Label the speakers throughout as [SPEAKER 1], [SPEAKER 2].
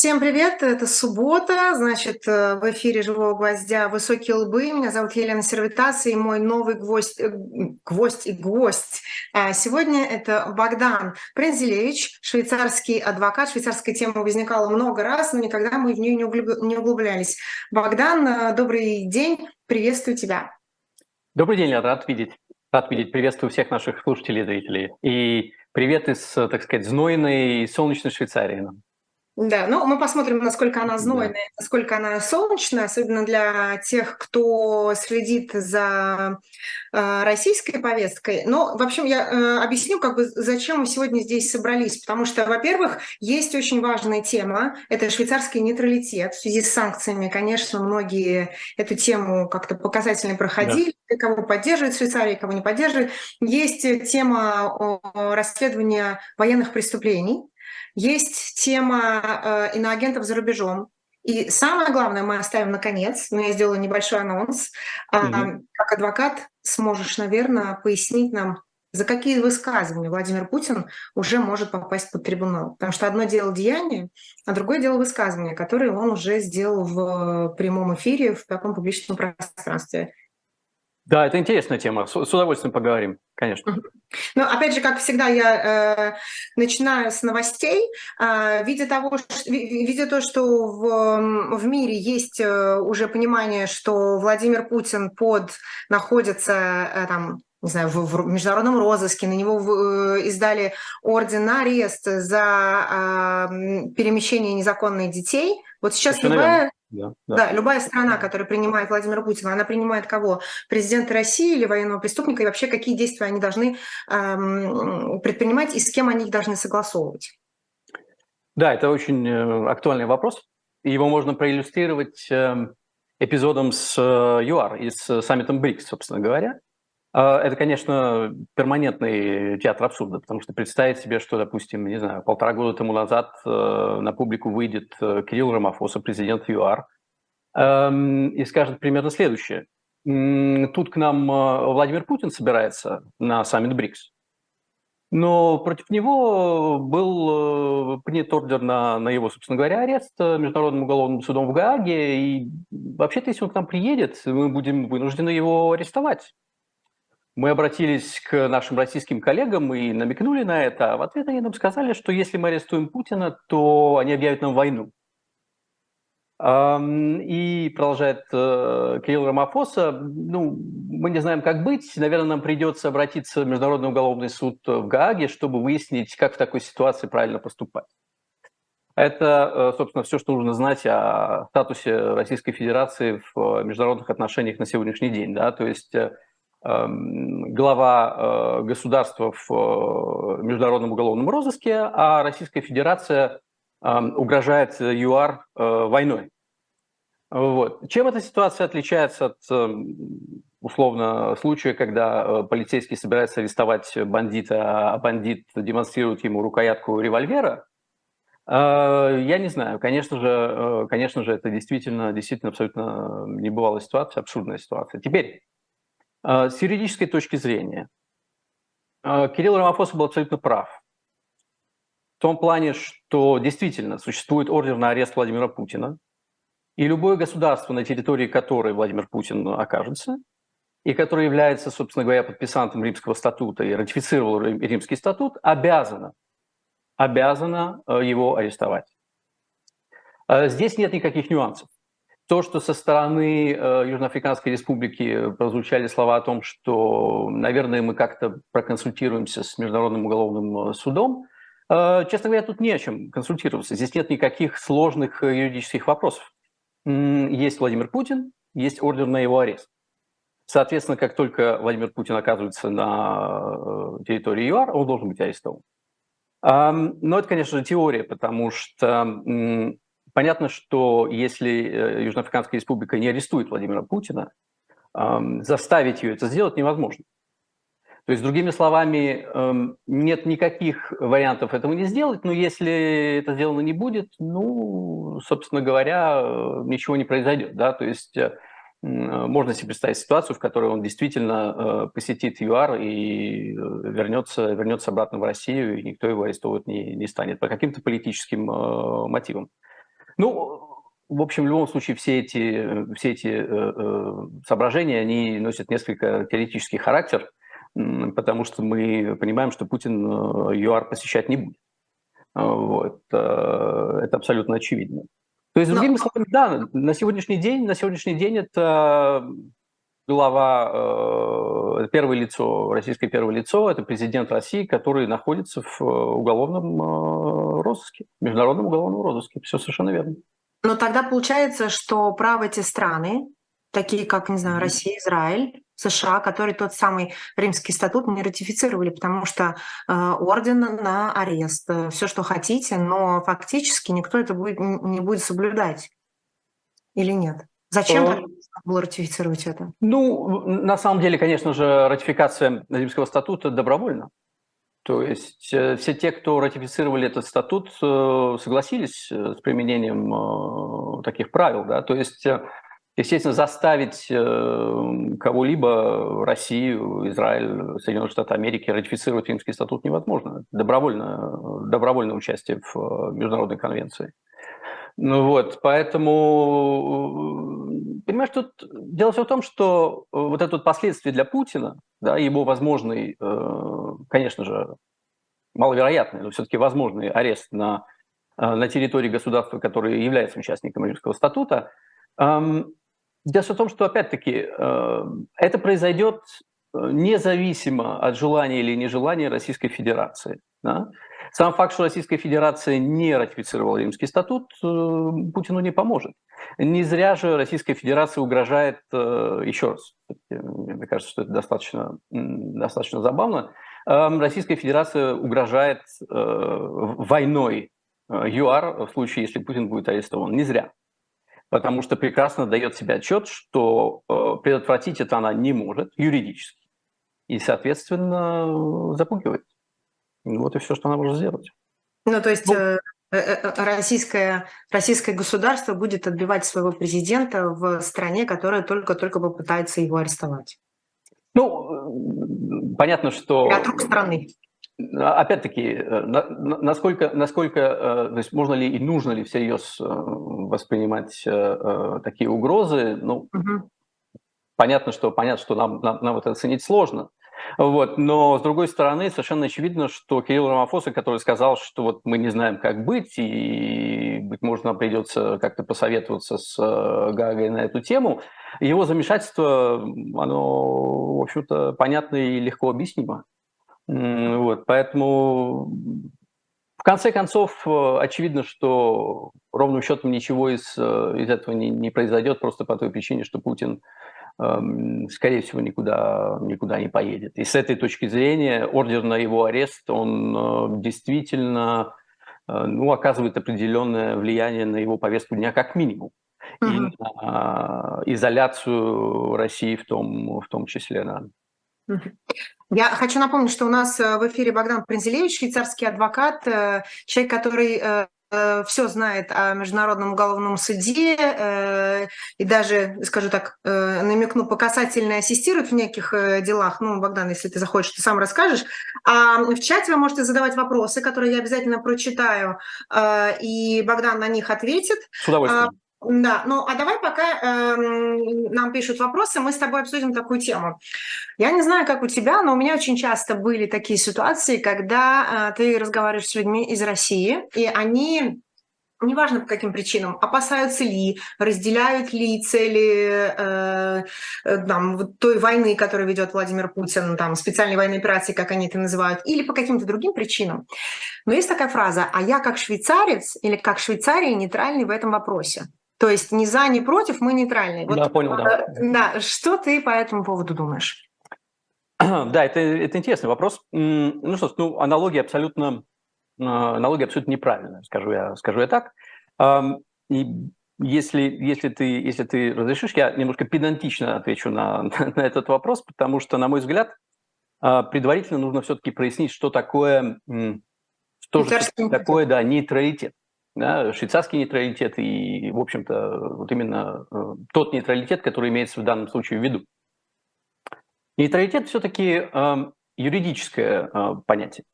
[SPEAKER 1] Всем привет, это суббота, значит, э, в эфире «Живого гвоздя» «Высокие лбы». Меня зовут Елена Сервитас, и мой новый гвоздь, э, гвоздь и гвоздь. А сегодня это Богдан Прензелевич, швейцарский адвокат. Швейцарская тема возникала много раз, но никогда мы в нее не углублялись. Богдан, э, добрый день, приветствую тебя.
[SPEAKER 2] Добрый день, я рад видеть. Рад видеть. Приветствую всех наших слушателей и зрителей. И привет из, так сказать, знойной и солнечной Швейцарии.
[SPEAKER 1] Да, ну мы посмотрим, насколько она знойная, да. насколько она солнечная, особенно для тех, кто следит за э, российской повесткой. Но, в общем, я э, объясню, как бы, зачем мы сегодня здесь собрались. Потому что, во-первых, есть очень важная тема, это швейцарский нейтралитет. В связи с санкциями, конечно, многие эту тему как-то показательно проходили, да. кого поддерживает Швейцария, кого не поддерживает. Есть тема расследования военных преступлений есть тема э, иноагентов за рубежом. И самое главное мы оставим наконец, но я сделала небольшой анонс. Угу. Как адвокат сможешь, наверное, пояснить нам, за какие высказывания Владимир Путин уже может попасть под трибунал. Потому что одно дело деяние, а другое дело высказывания, которые он уже сделал в прямом эфире, в таком публичном пространстве.
[SPEAKER 2] Да, это интересная тема. С, с удовольствием поговорим, конечно.
[SPEAKER 1] Ну, опять же, как всегда, я э, начинаю с новостей. Э, видя, того, что, видя то, что в, в мире есть э, уже понимание, что Владимир Путин под находится э, там не знаю, в, в международном розыске, на него в, э, издали орден на арест за э, перемещение незаконных детей. Вот сейчас любая да, да. да, любая страна, которая принимает Владимира Путина, она принимает кого? Президента России или военного преступника, и вообще какие действия они должны эм, предпринимать и с кем они их должны согласовывать?
[SPEAKER 2] Да, это очень э, актуальный вопрос. Его можно проиллюстрировать эм, эпизодом с э, ЮАР и с саммитом БРИКС, собственно говоря. А, это, конечно, перманентный театр абсурда, потому что представить себе, что, допустим, не знаю, полтора года тому назад э, на публику выйдет э, Кирилл Рамафоса, президент ЮАР, эм, и скажет примерно следующее. Тут к нам э, Владимир Путин собирается на саммит БРИКС, но против него был принят ордер на, на его, собственно говоря, арест Международным уголовным судом в Гааге. И вообще-то, если он к нам приедет, мы будем вынуждены его арестовать. Мы обратились к нашим российским коллегам и намекнули на это. А в ответ они нам сказали, что если мы арестуем Путина, то они объявят нам войну. И продолжает э, Кирилл Рамафоса, ну, мы не знаем, как быть. Наверное, нам придется обратиться в Международный уголовный суд в Гааге, чтобы выяснить, как в такой ситуации правильно поступать. Это, э, собственно, все, что нужно знать о статусе Российской Федерации в международных отношениях на сегодняшний день. Да? То есть э, глава э, государства в э, международном уголовном розыске, а Российская Федерация эм, угрожает ЮАР э, войной. Вот. Чем эта ситуация отличается от эм, условно случая, когда полицейский собирается арестовать бандита, а бандит демонстрирует ему рукоятку револьвера? Я не знаю. Конечно же, конечно же, это действительно, действительно абсолютно небывалая ситуация, абсурдная ситуация. Теперь, с юридической точки зрения, а, Кирилл Рамафоса был абсолютно прав. В том плане, что действительно существует ордер на арест Владимира Путина, и любое государство, на территории которой Владимир Путин окажется, и которое является, собственно говоря, подписантом Римского статута и ратифицировал Римский статут, обязано, обязано э, его арестовать. А, здесь нет никаких нюансов. То, что со стороны э, Южноафриканской республики прозвучали слова о том, что, наверное, мы как-то проконсультируемся с Международным уголовным э, судом, э, честно говоря, тут не о чем консультироваться. Здесь нет никаких сложных юридических вопросов. Есть Владимир Путин, есть ордер на его арест. Соответственно, как только Владимир Путин оказывается на территории ЮАР, он должен быть арестован. Но это, конечно же, теория, потому что Понятно, что если э, Южноафриканская республика не арестует Владимира Путина, заставить ее это сделать невозможно. То есть, другими словами, нет никаких вариантов этого не сделать, но если это сделано не будет, ну, собственно говоря, ничего не произойдет. Да? То есть э, можно себе представить ситуацию, в которой он действительно э, посетит ЮАР и вернется, вернется обратно в Россию, и никто его арестовывать не, не станет по каким-то политическим мотивам. Ну, в общем, в любом случае все эти, все эти э, э, соображения, они носят несколько теоретический характер, потому что мы понимаем, что Путин э, ЮАР посещать не будет. Вот. Э, это абсолютно очевидно. То есть, другими Но... словами, да, на сегодняшний день, на сегодняшний день это глава, э, первое лицо, российское первое лицо, это президент России, который находится в э, уголовном э, розыске, международном уголовном розыске. Все совершенно верно.
[SPEAKER 1] Но тогда получается, что правы те страны, такие как, не знаю, Россия, Израиль, США, которые тот самый римский статут не ратифицировали, потому что э, орден на арест, все, что хотите, но фактически никто это будет, не будет соблюдать. Или нет? Зачем Он... было ратифицировать это?
[SPEAKER 2] Ну, на самом деле, конечно же, ратификация Римского статута добровольна. То есть э, все те, кто ратифицировали этот статут, э, согласились э, с применением таких правил. Да? То есть, естественно, заставить кого-либо, Россию, Израиль, Соединенные Штаты Америки, ратифицировать Римский статут невозможно. Добровольно, добровольное участие в международной конвенции. Ну вот, поэтому, понимаешь, тут дело все в том, что э, вот это вот последствие для Путина, да, его возможный, э, конечно же, маловероятный, но все-таки возможный арест на, э, на территории государства, которое является участником Римского статута, эм, дело все в том, что, опять-таки, это произойдет независимо от желания или нежелания Российской Федерации. Да? Сам факт, что Российская Федерация не ратифицировала Римский статут, э, Путину не поможет. Не зря же Российская Федерация угрожает, э, еще раз, мне кажется, что это достаточно, достаточно забавно, эм, Российская Федерация угрожает э, войной ЮАР в случае, если Путин будет арестован. Не зря. Потому что прекрасно дает себе отчет, что предотвратить это она не может юридически. И, соответственно, запугивает. Вот и все, что она может сделать.
[SPEAKER 1] Ну, то есть ну, российское, российское государство будет отбивать своего президента в стране, которая только-только попытается его арестовать.
[SPEAKER 2] Ну, понятно, что...
[SPEAKER 1] От рук страны.
[SPEAKER 2] Опять-таки, насколько, насколько, то есть можно ли и нужно ли всерьез воспринимать такие угрозы, ну, угу. понятно, что, понятно, что нам, нам, нам это оценить сложно. Вот. Но, с другой стороны, совершенно очевидно, что Кирилл Рамафоса, который сказал, что вот мы не знаем, как быть, и, быть может, нам придется как-то посоветоваться с э, Гагой на эту тему, его замешательство, оно, в общем-то, понятно и легко объяснимо. Вот. Поэтому в конце концов, э, очевидно, что ровным счетом ничего из, э, из этого не, не произойдет, просто по той причине, что Путин скорее всего, никуда, никуда не поедет. И с этой точки зрения ордер на его арест, он э, действительно э, ну, оказывает определенное влияние на его повестку дня как минимум. И на изоляцию России в том, в том числе. Да.
[SPEAKER 1] Я хочу напомнить, что у нас э, в эфире Богдан Принзелевич, швейцарский адвокат, человек, который Э, все знает о Международном уголовном суде э, и даже, скажу так, э, намекну, по касательно ассистирует в неких делах. Ну, Богдан, если ты захочешь, ты сам расскажешь. А в чате вы можете задавать вопросы, которые я обязательно прочитаю, и Богдан на них ответит.
[SPEAKER 2] С удовольствием.
[SPEAKER 1] Да, ну а давай пока э, нам пишут вопросы, мы с тобой обсудим такую тему. Я не знаю, как у тебя, но у меня очень часто были такие ситуации, когда э, ты разговариваешь с людьми из России, и они неважно по каким причинам, опасаются ли, разделяют ли цели э, э, там, той войны, которую ведет Владимир Путин, там, специальной военной операции, как они это называют, или по каким-то другим причинам. Но есть такая фраза «а я как швейцарец или как Швейцария нейтральный в этом вопросе». То есть ни за, ни против, мы нейтральные.
[SPEAKER 2] Вот, да, понял, да.
[SPEAKER 1] Да, что ты по этому поводу думаешь?
[SPEAKER 2] Да, это, это интересный вопрос. Ну что ж, ну, аналогия абсолютно, а, аналогия абсолютно неправильная, скажу я, скажу я так. И если, если, ты, если ты разрешишь, я немножко педантично отвечу на, на этот вопрос, потому что, на мой взгляд, а, предварительно нужно все-таки прояснить, что такое, что же такое да, нейтралитет да, швейцарский нейтралитет и, в общем-то, вот именно э, тот нейтралитет, который имеется в данном случае в виду. Нейтралитет все-таки э, юридическое э, понятие.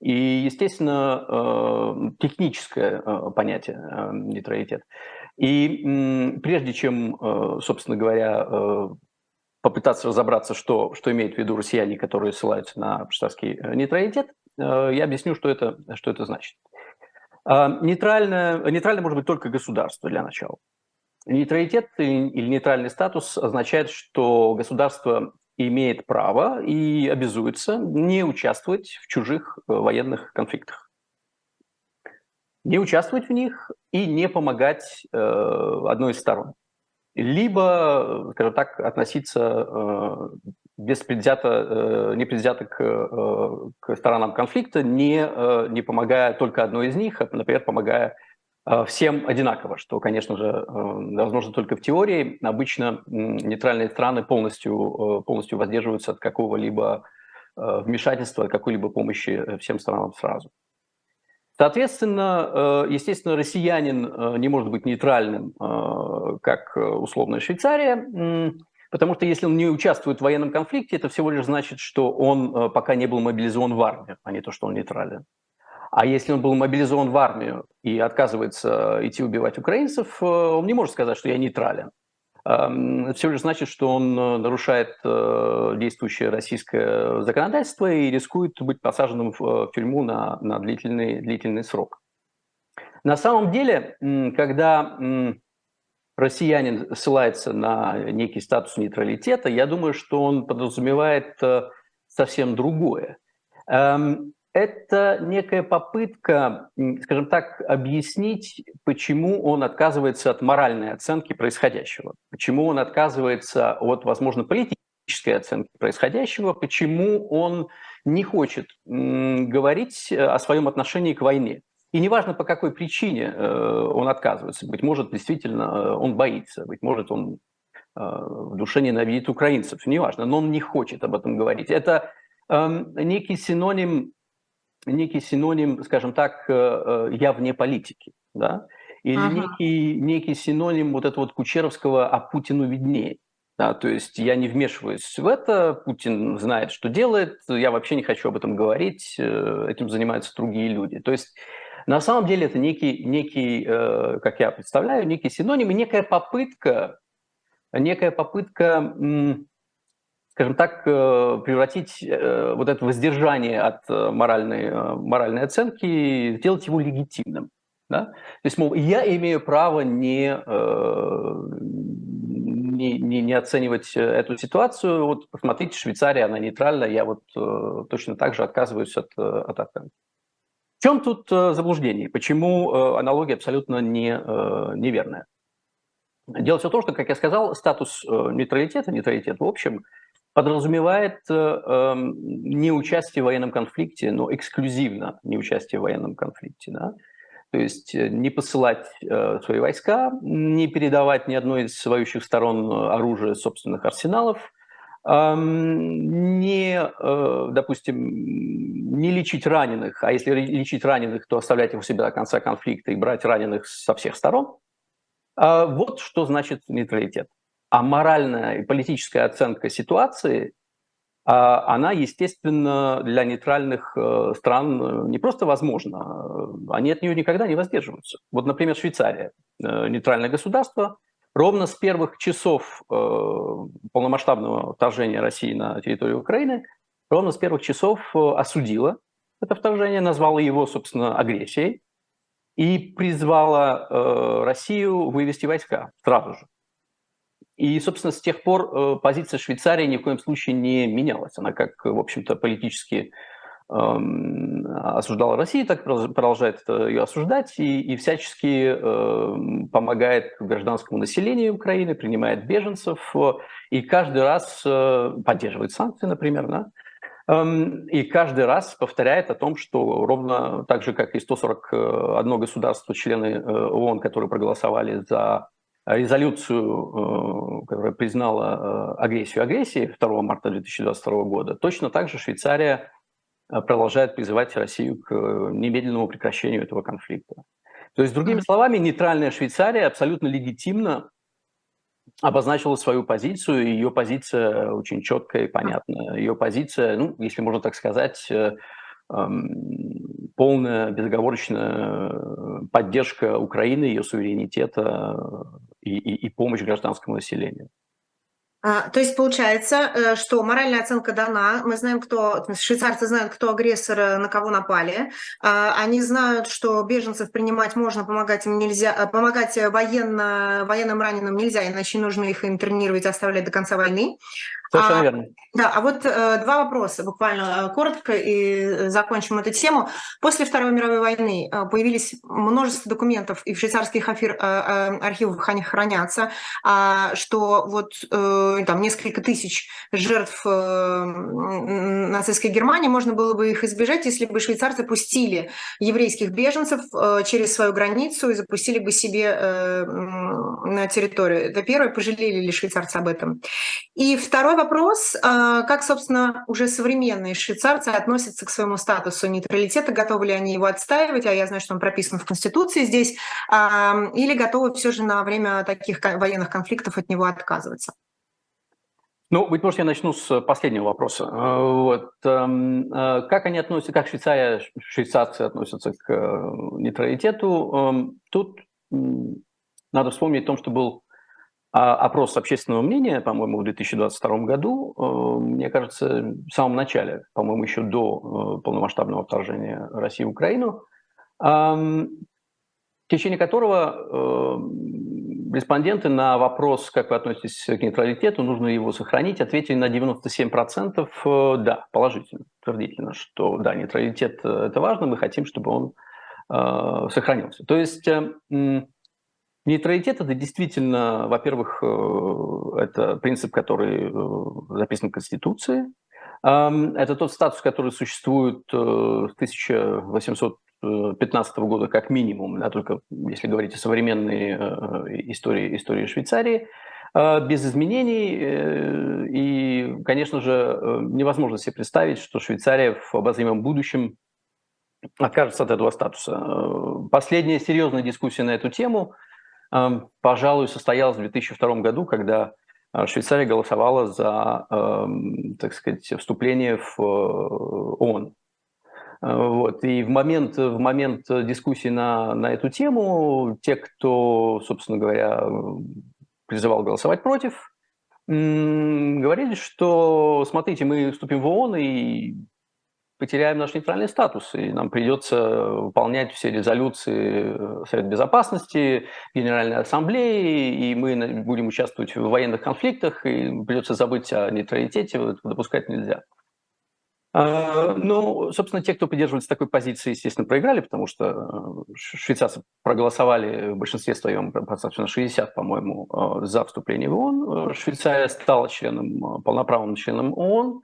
[SPEAKER 2] и, естественно, техническое понятие нейтралитет. И прежде чем, собственно говоря, попытаться разобраться, что, что имеют в виду россияне, которые ссылаются на штатский нейтралитет, я объясню, что это, что это значит. Нейтральное, нейтральное может быть только государство для начала. Нейтралитет или нейтральный статус означает, что государство имеет право и обязуется не участвовать в чужих э, военных конфликтах. Не участвовать в них и не помогать э, одной из сторон. Либо, скажем так, относиться э, беспредвзято, э, непредвзято к, э, к сторонам конфликта, не, э, не помогая только одной из них, а, например, помогая всем одинаково, что, конечно же, возможно только в теории. Обычно нейтральные страны полностью, полностью воздерживаются от какого-либо вмешательства, от какой-либо помощи всем странам сразу. Соответственно, естественно, россиянин не может быть нейтральным, как условная Швейцария, потому что если он не участвует в военном конфликте, это всего лишь значит, что он пока не был мобилизован в армию, а не то, что он нейтрален. А если он был мобилизован в армию и отказывается идти убивать украинцев, э, он не может сказать, что я нейтрален. Эм, Все лишь значит, что он э, нарушает э, действующее российское законодательство и рискует быть посаженным в тюрьму на, на длительный, длительный срок. На самом деле, когда россиянин ссылается на некий статус нейтралитета, я думаю, что он подразумевает совсем другое. Эм, это некая попытка, скажем так, объяснить, почему он отказывается от моральной оценки происходящего, почему он отказывается от, возможно, политической оценки происходящего, почему он не хочет говорить о своем отношении к войне. И неважно, по какой причине э, он отказывается. Быть может, действительно, э, он боится, быть может, он э, в душе ненавидит украинцев, неважно, но он не хочет об этом говорить. Это эм, некий синоним некий синоним, скажем так, я вне политики, да? Или ага. некий, некий синоним вот этого вот Кучеровского «а Путину виднее». Да, то есть я не вмешиваюсь в это, Путин знает, что делает, я вообще не хочу об этом говорить, этим занимаются другие люди. То есть на самом деле это некий, некий как я представляю, некий синоним и некая попытка, некая попытка скажем так, э, превратить э, вот это воздержание от э, моральной, моральной оценки, сделать его легитимным. Да? То есть, мол, я имею право не, не, не, не оценивать эту ситуацию. Вот посмотрите, Швейцария, она нейтральная, я вот точно так же отказываюсь от, от оценки. В чем тут заблуждение? Почему аналогия абсолютно не, неверная? Дело все в том, что, как я сказал, статус нейтралитета, нейтралитет в общем – подразумевает э, эм, не участие в военном конфликте, но эксклюзивно не участие в военном конфликте. Да? То есть э, не посылать э, свои войска, не передавать ни одной из воюющих сторон оружие собственных арсеналов, не, э, допустим, не лечить раненых, а если лечить раненых, то оставлять их у себя до конца конфликта и брать раненых со всех сторон. Э, вот что значит нейтралитет. А моральная и политическая оценка ситуации, а, она, естественно, для нейтральных э, стран э, не просто возможна, а, они от нее никогда не воздерживаются. Вот, например, Швейцария, нейтральное государство, ровно с первых часов полномасштабного вторжения России на территорию Украины, ровно с первых часов осудила это вторжение, назвала его, собственно, агрессией и призвала Россию вывести войска сразу же. И, собственно, с тех пор э, позиция Швейцарии ни в коем случае не менялась. Она как, в общем-то, политически осуждала Россию, так продолжает ее осуждать и, и всячески э, помогает гражданскому населению Украины, принимает беженцев э, и каждый раз э, поддерживает санкции, например, да? Эм, и каждый раз повторяет о том, что ровно так же, как и 141 государство, члены э, ООН, которые проголосовали за резолюцию, э, которая признала агрессию агрессии 2 марта 2022 года, точно так же Швейцария продолжает призывать Россию к немедленному прекращению этого конфликта. То есть, другими словами, нейтральная Швейцария абсолютно легитимно обозначила свою позицию, и ее позиция очень четкая и понятная. Ее позиция, ну, если можно так сказать, полная безоговорочная поддержка Украины, ее суверенитета и, и, и помощь гражданскому населению.
[SPEAKER 1] А, то есть получается, э, что моральная оценка дана. Мы знаем, кто швейцарцы знают, кто агрессор, э, на кого напали. А, они знают, что беженцев принимать можно, помогать им нельзя, э, помогать военно, военным раненым нельзя, иначе нужно их интернировать, оставлять до конца войны.
[SPEAKER 2] Совершенно а, верно.
[SPEAKER 1] Да, а вот э, два вопроса, буквально коротко, и закончим эту тему. После Второй мировой войны э, появились множество документов, и в швейцарских афир, э, э, архивах они хранятся, э, что вот э, там несколько тысяч жертв э, нацистской Германии, можно было бы их избежать, если бы швейцарцы пустили еврейских беженцев э, через свою границу и запустили бы себе э, на территорию. Это первое, пожалели ли швейцарцы об этом. И второй вопрос, а, как, собственно, уже современные швейцарцы относятся к своему статусу нейтралитета, готовы ли они его отстаивать, а я знаю, что он прописан в Конституции здесь, а, или готовы все же на время таких военных конфликтов от него отказываться?
[SPEAKER 2] Ну, быть может, я начну с последнего вопроса. А, вот. Эм, как они относятся, как Швейцария, швейцарцы относятся к э, нейтралитету? Эм, тут надо вспомнить о том, что был опрос общественного мнения, по-моему, в 2022 году, э, мне кажется, в самом начале, по-моему, еще до э, полномасштабного вторжения России в Украину, в течение которого э, респонденты на вопрос, как вы относитесь к нейтралитету, нужно его сохранить, ответили на 97% да, положительно, утвердительно, что да, нейтралитет – это важно, мы хотим, чтобы он сохранился. То есть Нейтралитет – это действительно, во-первых, э, это принцип, который э, записан в Конституции. Это тот статус, который существует э, с 1815 года как минимум, да, только если говорить о современной истории, истории Швейцарии, без изменений. И, конечно же, невозможно себе представить, что Швейцария в обозримом будущем откажется от этого статуса. Последняя серьезная дискуссия на эту тему – пожалуй, состоялась в 2002 году, когда а, Швейцария голосовала за, так сказать, вступление в э, ООН. А, вот. И в момент, в момент дискуссии на, на эту тему те, кто, собственно говоря, призывал голосовать против, говорили, что, смотрите, мы вступим в ООН, и потеряем наш нейтральный статус, и нам придется выполнять все резолюции э, Совета Безопасности, Генеральной Ассамблеи, и мы будем участвовать в военных конфликтах, и придется забыть о нейтралитете, допускать нельзя. А, ну, собственно, те, кто придерживается такой позиции, естественно, проиграли, потому что э, швейцарцы проголосовали в большинстве своем, достаточно 60, по-моему, э, за вступление в ООН. Швейцария стала членом, полноправным членом ООН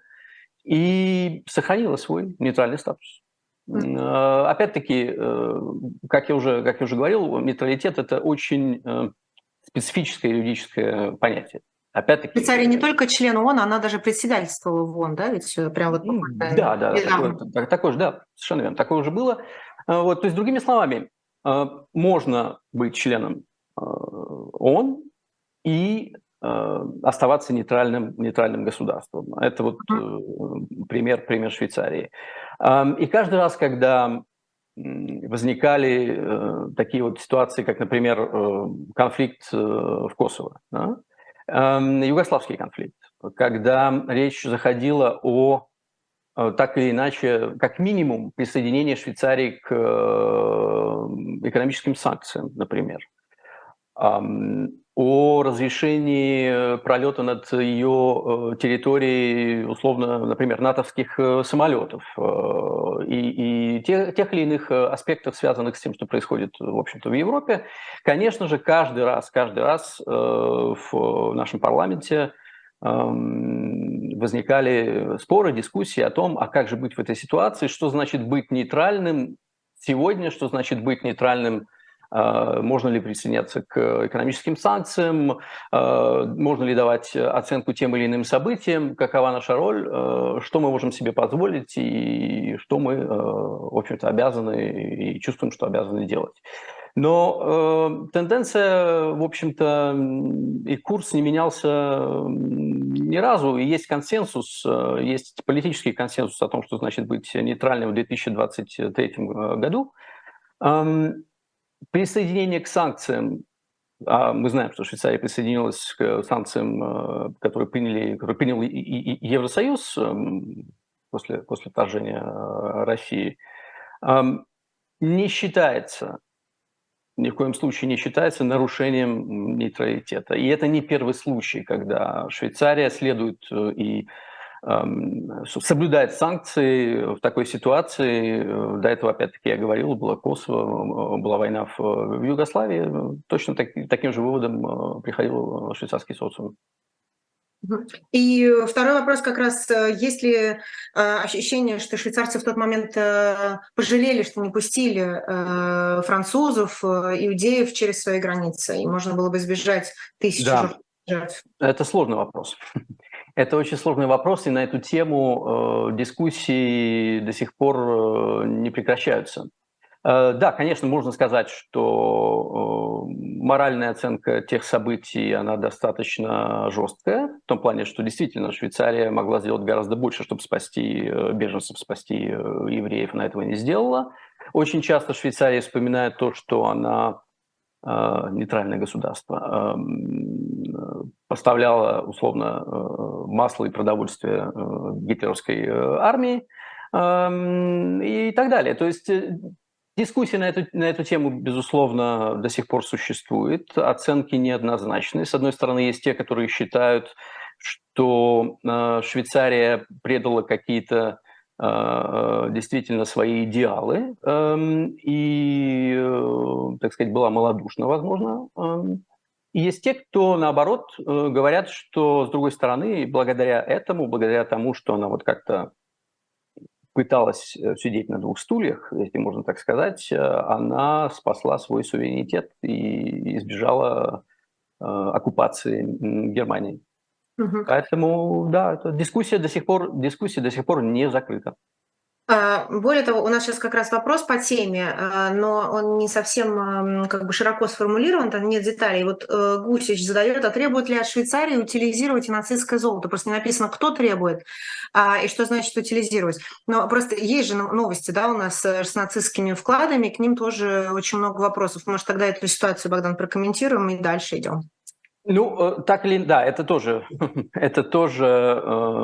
[SPEAKER 2] и сохранила свой нейтральный статус. Mm-hmm. Опять-таки, э, как я, уже, как я уже говорил, нейтралитет – это очень э, специфическое юридическое понятие.
[SPEAKER 1] Опять-таки... Швейцария не только член ООН, она даже председательствовала в ООН, да? Ведь прям вот...
[SPEAKER 2] Да, да, такое, такое же, да, совершенно верно, такое уже было. Вот, то есть, другими словами, можно быть членом ООН и оставаться нейтральным, нейтральным государством. Это вот э, пример, пример Швейцарии. И каждый раз, когда возникали э, такие вот ситуации, как, например, конфликт в Косово, да? югославский конфликт, когда речь заходила о так или иначе, как минимум, присоединении Швейцарии к экономическим санкциям, например о разрешении пролета над ее э, территорией, условно, например, натовских э, самолетов э, и, и тех, тех или иных аспектов, связанных с тем, что происходит, в общем-то, в Европе. Конечно же, каждый раз, каждый раз в нашем парламенте возникали споры, дискуссии о том, а как же быть в этой ситуации, что значит быть нейтральным сегодня, что значит быть нейтральным можно ли присоединяться к экономическим санкциям, а, можно ли давать оценку тем или иным событиям, какова наша роль, а, что мы можем себе позволить и что мы, в общем-то, обязаны и чувствуем, что обязаны делать. Но э, тенденция, в общем-то, и курс не менялся ни разу. И есть консенсус, есть политический консенсус о том, что значит быть нейтральным в 2023 э, году. Эм, присоединение к санкциям а мы знаем, что Швейцария присоединилась к санкциям, э, которые, приняли, которые принял и, и, и Евросоюз эм, после, после вторжения России, эм, не считается ни в коем случае не считается нарушением нейтралитета. И это не первый случай, когда Швейцария следует э, и соблюдает санкции в такой ситуации. До этого, опять-таки, я говорил, было Косово, была война в Югославии. Точно так, таким же выводом э, приходил швейцарский социум.
[SPEAKER 1] И второй вопрос как раз, э, есть ли э, ощущение, что швейцарцы в тот момент э, пожалели, что не пустили французов, иудеев через свои границы, и можно было бы избежать тысяч да.
[SPEAKER 2] жертв? Это сложный вопрос. Это очень сложный вопрос, и на эту тему дискуссии до сих пор не прекращаются. Э, да, конечно, можно сказать, что э, моральная оценка тех событий, она достаточно жесткая, в том плане, что действительно Швейцария могла сделать гораздо больше, чтобы спасти э, беженцев, спасти евреев, она этого не сделала. Очень часто Швейцария вспоминает то, что она нейтральное государство, поставляла условно масло и продовольствие гитлеровской армии и так далее. То есть Дискуссия на эту, на эту тему, безусловно, до сих пор существует. Оценки неоднозначные. С одной стороны, есть те, которые считают, что э, Швейцария предала какие-то э, э действительно свои идеалы э, и, э, так сказать, была малодушна, возможно. Э, и есть те, кто, наоборот, э, говорят, что, с другой стороны, благодаря этому, благодаря тому, что она вот как-то пыталась э, сидеть на двух стульях, если можно так сказать, она спасла свой суверенитет и избежала оккупации Германии. Угу. Поэтому, да, эта дискуссия до сих пор, дискуссия до сих пор не закрыта.
[SPEAKER 1] А, более того, у нас сейчас как раз вопрос по теме, а, но он не совсем как бы широко сформулирован, там нет деталей. Вот э, Гусич задает, а требует ли от Швейцарии утилизировать нацистское золото? Просто не написано, кто требует а, и что значит утилизировать. Но просто есть же новости да, у нас э, с нацистскими вкладами, к ним тоже очень много вопросов. Может, тогда эту ситуацию, Богдан, прокомментируем и дальше идем.
[SPEAKER 2] Ну, э, так или да, это тоже, это тоже э,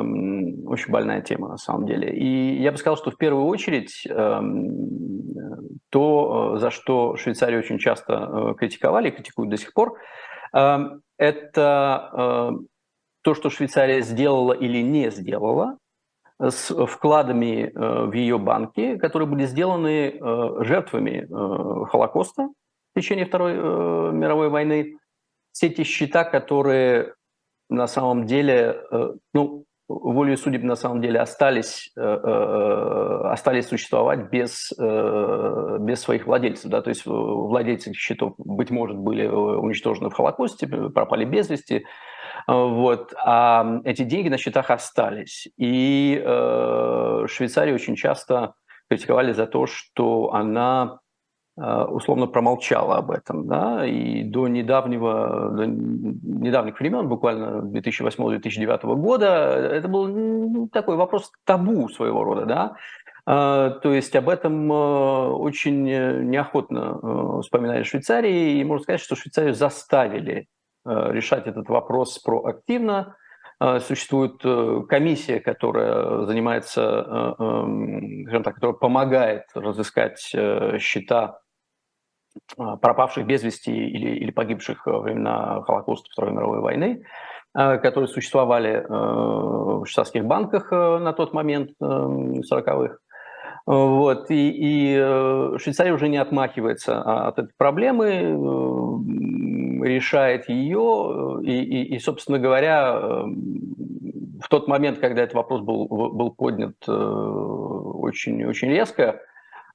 [SPEAKER 2] очень больная тема на самом деле. И я бы сказал, что в первую очередь э, то, за что Швейцарию очень часто э, критиковали, критикуют до сих пор, э, это э, то, что Швейцария сделала или не сделала с вкладами э, в ее банки, которые были сделаны э, жертвами э, Холокоста в течение Второй э, мировой войны все эти счета, которые на самом деле, э, ну, волей судеб на самом деле остались, э, э, остались существовать без, без своих владельцев. Да? То есть владельцы счетов, быть может, были уничтожены в Холокосте, пропали без вести. Вот. А эти деньги на счетах остались. И Швейцария очень часто критиковали за то, что она условно промолчала об этом, да, и до недавнего, до недавних времен, буквально 2008-2009 года, это был такой вопрос табу своего рода, да, э, то есть об этом э, очень неохотно вспоминали Швейцарии, и можно сказать, что Швейцарию заставили решать этот вопрос проактивно. Существует комиссия, которая занимается, эм, скажем так, которая помогает разыскать счета а, пропавших без вести или, или погибших во времена Холокоста Второй мировой войны, а, которые существовали э, в швейцарских банках э, на тот момент, 40-х. Э, вот, и, и Швейцария уже не отмахивается от этой проблемы, решает ее, и, и, и собственно говоря, в тот момент, когда этот вопрос был, был поднят очень, очень резко,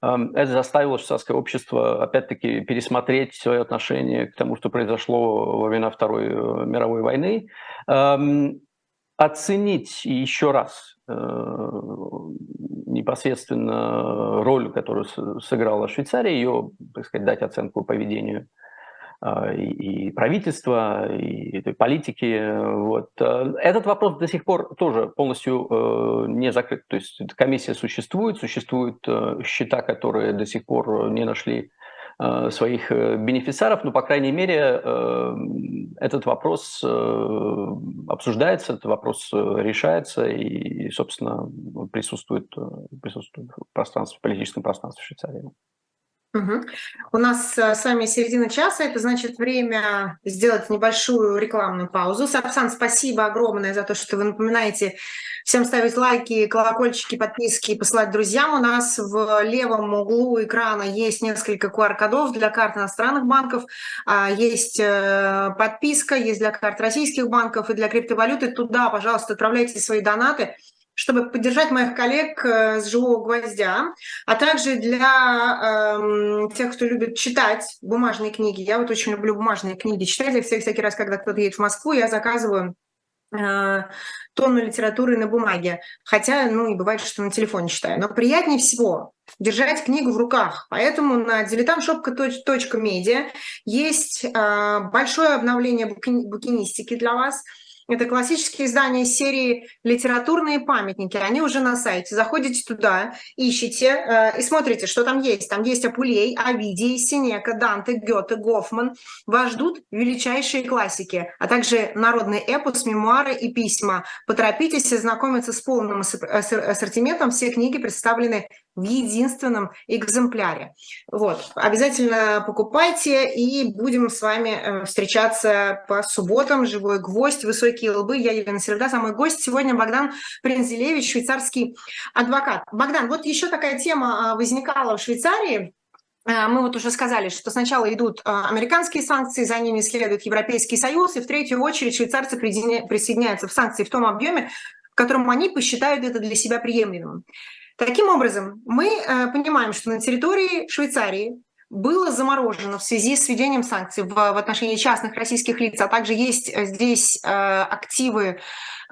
[SPEAKER 2] Эм, это заставило швейцарское общество, опять-таки, пересмотреть свое отношение к тому, что произошло во время Второй э, мировой войны. Эм, оценить еще раз э, непосредственно роль, которую сыграла Швейцария, ее, так сказать, дать оценку поведению и, правительства, и политики. Вот. Этот вопрос до сих пор тоже полностью э, не закрыт. То есть комиссия существует, существуют э, счета, которые до сих пор не нашли Э, своих бенефициаров, но, по крайней мере, этот вопрос обсуждается, этот вопрос решается и, собственно, присутствует, присутствует в пространстве, в политическом пространстве Швейцарии.
[SPEAKER 1] У нас с вами середина часа, это значит время сделать небольшую рекламную паузу. Сапсан, спасибо огромное за то, что вы напоминаете всем ставить лайки, колокольчики, подписки и посылать друзьям. У нас в левом углу экрана есть несколько QR-кодов для карт иностранных банков, а, есть э, подписка, есть для карт российских банков и для криптовалюты. Туда, пожалуйста, отправляйте свои донаты чтобы поддержать моих коллег э, с живого гвоздя, а также для э, тех, кто любит читать бумажные книги. Я вот очень люблю бумажные книги читать. Я всякий, всякий раз, когда кто-то едет в Москву, я заказываю э, тонну литературы на бумаге. Хотя, ну, и бывает, что на телефоне читаю. Но приятнее всего держать книгу в руках. Поэтому на diletantshop.media есть э, большое обновление букинистики для вас – это классические издания серии «Литературные памятники». Они уже на сайте. Заходите туда, ищите э, и смотрите, что там есть. Там есть Апулей, Овидий, Синека, Данте, Гёте, Гофман. Вас ждут величайшие классики, а также народный эпос, мемуары и письма. Поторопитесь ознакомиться с полным ассортиментом. Все книги представлены в единственном экземпляре. Вот. Обязательно покупайте, и будем с вами э, встречаться по субботам. Живой гвоздь, высокие лбы. Я Елена Середа, мой гость сегодня Богдан Принзелевич, швейцарский адвокат. Богдан, вот еще такая тема а, возникала в Швейцарии. А, мы вот уже сказали, что сначала идут а, американские санкции, за ними следует Европейский Союз, и в третью очередь швейцарцы присоединяются в санкции в том объеме, в котором они посчитают это для себя приемлемым. Таким образом, мы э, понимаем, что на территории Швейцарии было заморожено в связи с введением санкций в, в отношении частных российских лиц, а также есть э, здесь э, активы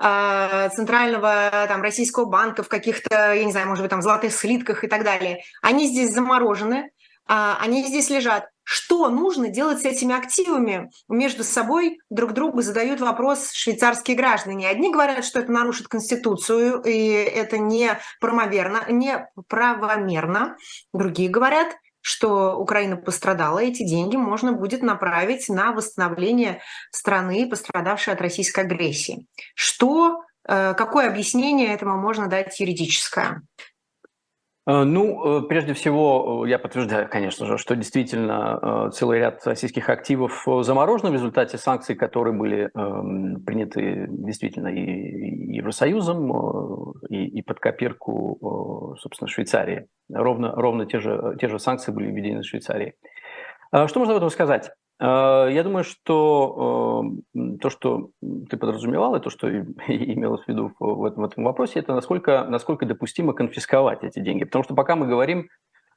[SPEAKER 1] э, центрального там, российского банка в каких-то, я не знаю, может быть, там золотых слитках и так далее. Они здесь заморожены, они здесь лежат что нужно делать с этими активами. Между собой друг другу задают вопрос швейцарские граждане. Одни говорят, что это нарушит Конституцию, и это не правомерно, не правомерно. Другие говорят, что Украина пострадала, эти деньги можно будет направить на восстановление страны, пострадавшей от российской агрессии. Что, э, какое объяснение этому можно дать юридическое?
[SPEAKER 2] Э, ну, э, прежде всего, э, я подтверждаю, конечно же, что действительно целый ряд российских активов заморожен в результате санкций, которые были эм, приняты действительно и Евросоюзом, и, под копирку, собственно, Швейцарии. Ровно, ровно те, же, те же санкции были введены в Швейцарии. Что можно об этом сказать? Э, я думаю, что э, то, что ты подразумевал, и то, что имелось в виду в этом, в этом вопросе, это насколько, насколько допустимо конфисковать эти деньги. Потому что пока мы говорим,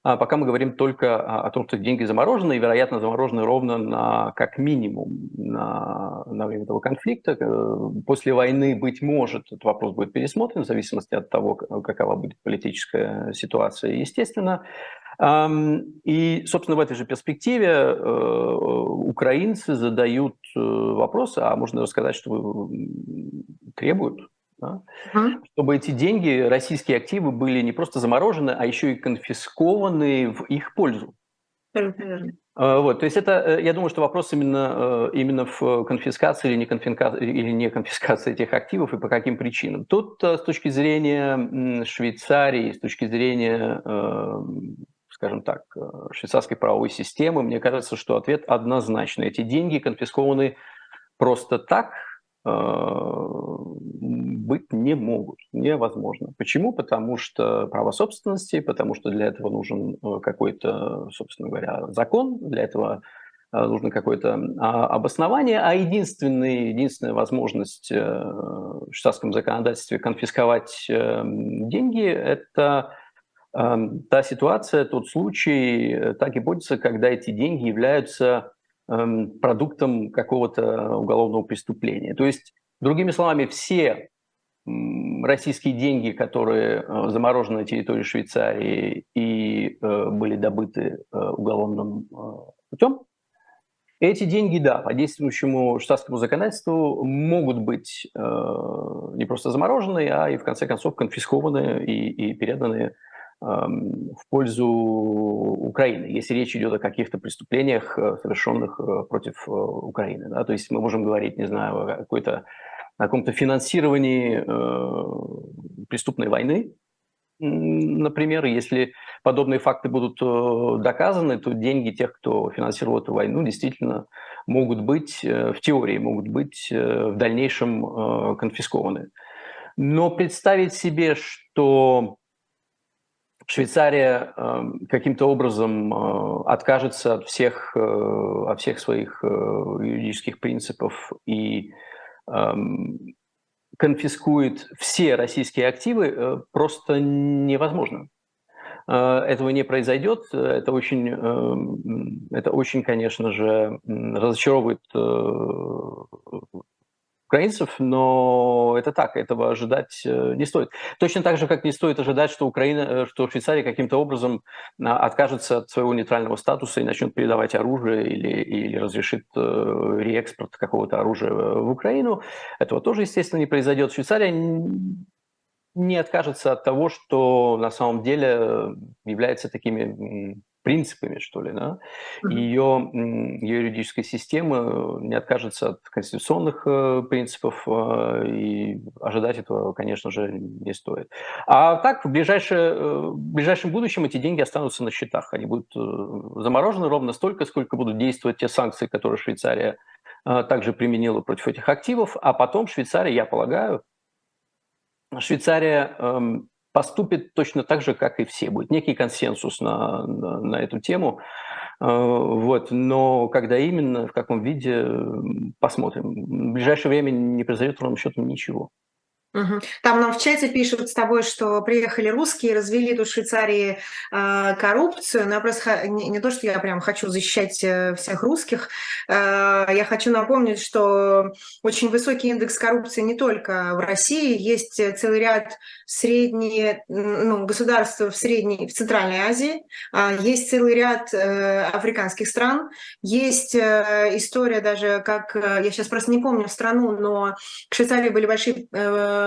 [SPEAKER 2] а, пока мы говорим только о том, что деньги заморожены, и, вероятно, заморожены ровно на, как минимум на, на время этого конфликта. Э, после войны, быть может, этот вопрос будет пересмотрен в зависимости от того, какова будет политическая ситуация. Естественно, и, собственно, в этой же перспективе э, украинцы задают э, вопросы, а можно рассказать, что требуют, да? uh чтобы эти деньги, российские активы, были не просто заморожены, а еще и конфискованы в их пользу. А, вот, то есть это, э, я думаю, что вопрос именно, именно в конфискации или не, конфискации, или не конфискации этих активов и по каким причинам. Тут с точки зрения Швейцарии, с точки зрения скажем так, э, швейцарской правовой системы, мне кажется, что ответ однозначный. Эти деньги конфискованы просто так э, быть не могут, невозможно. Почему? Потому что право собственности, потому что для этого нужен э, какой-то, собственно говоря, закон, для этого нужно какое-то а, обоснование, а единственный, единственная возможность в швейцарском законодательстве конфисковать деньги – это та ситуация, тот случай, э, та гипотеза, когда эти деньги являются продуктом какого-то уголовного преступления. То есть, другими словами, все российские деньги, которые э, заморожены на территории Швейцарии и э, были добыты уголовным путем, эти деньги, да, по действующему штатскому законодательству могут быть не просто заморожены, а и в конце концов конфискованы и, и переданы эм, в пользу Украины, если речь идет о каких-то преступлениях, совершенных против Украины. Да? То есть мы можем говорить, не знаю, о какой-то о каком-то финансировании э, преступной войны, например, если подобные факты будут э, доказаны, то деньги тех, кто финансировал эту войну, действительно могут быть, э, в теории, могут быть в дальнейшем конфискованы. Но представить себе, что Швейцария каким-то образом откажется от всех, от всех своих юридических принципов и конфискует все российские активы, э, просто невозможно. Э, этого не произойдет. Это очень, эм, это очень, конечно же, разочаровывает э, украинцев, но это так, этого ожидать э, не стоит. Точно так же, как не стоит ожидать, что Украина, э, что Швейцария каким-то образом а, откажется от своего нейтрального статуса и начнет передавать оружие или, или разрешит э, реэкспорт какого-то оружия в Украину. Этого тоже, естественно, не произойдет. Швейцария не откажется от того, что на самом деле является такими принципами, что ли, да, ее, ее юридическая система не откажется от конституционных э, принципов, э, и ожидать этого, конечно же, не стоит. А так, в, ближайшее, э, в ближайшем будущем эти деньги останутся на счетах, они будут заморожены ровно столько, сколько будут действовать те санкции, которые Швейцария также применила против этих активов, а потом Швейцария, я полагаю, Швейцария эм, поступит точно так же, как и все. Будет некий консенсус на, на, на эту тему. Э, вот. Но когда именно, в каком виде, посмотрим. В ближайшее время не произойдет ровным счетом ничего.
[SPEAKER 1] Там нам в чате пишут с тобой, что приехали русские, развели тут в Швейцарии э, коррупцию. Но я просто не, не то, что я прям хочу защищать э, всех русских. Э, я хочу напомнить, что очень высокий индекс коррупции не только в России, есть целый ряд средних ну, государств в средней, в Центральной Азии, э, есть целый ряд э, африканских стран, есть э, история даже, как э, я сейчас просто не помню страну, но в Швейцарии были большие э,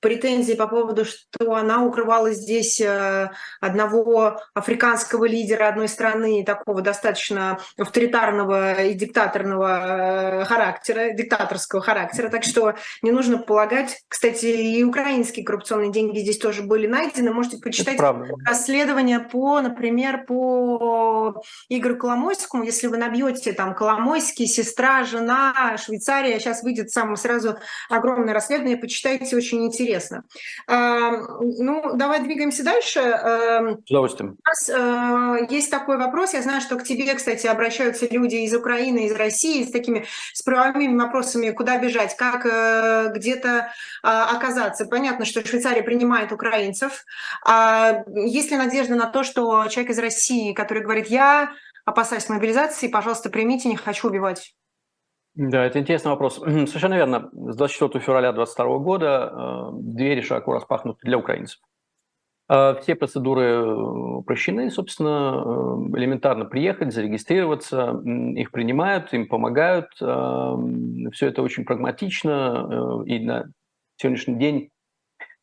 [SPEAKER 1] претензии по поводу, что она укрывала здесь э, одного африканского лидера одной страны, такого достаточно авторитарного и диктаторного э, характера, диктаторского характера. Так что не нужно полагать, кстати, и украинские коррупционные деньги здесь тоже были найдены. Можете почитать расследование по, например, по Игорю Коломойскому. Если вы набьете там Коломойский, сестра, жена, Швейцария, сейчас выйдет сам сразу огромное расследование, почитайте, очень интересно интересно. Ну, давай двигаемся дальше.
[SPEAKER 2] С удовольствием.
[SPEAKER 1] У нас э, есть такой вопрос. Я знаю, что к тебе, кстати, обращаются люди из Украины, из России с такими с правовыми вопросами, куда бежать, как э, где-то а, оказаться. Понятно, что Швейцария принимает украинцев. А есть ли надежда на то, что человек из России, который говорит, я опасаюсь мобилизации, пожалуйста, примите, не хочу убивать?
[SPEAKER 2] Да, это интересный вопрос. Совершенно верно. С 24 февраля 2022 года э, двери широко распахнуты для украинцев. Э, все процедуры упрощены, собственно, э, элементарно приехать, зарегистрироваться, их принимают, им помогают. Все это очень прагматично, и на сегодняшний день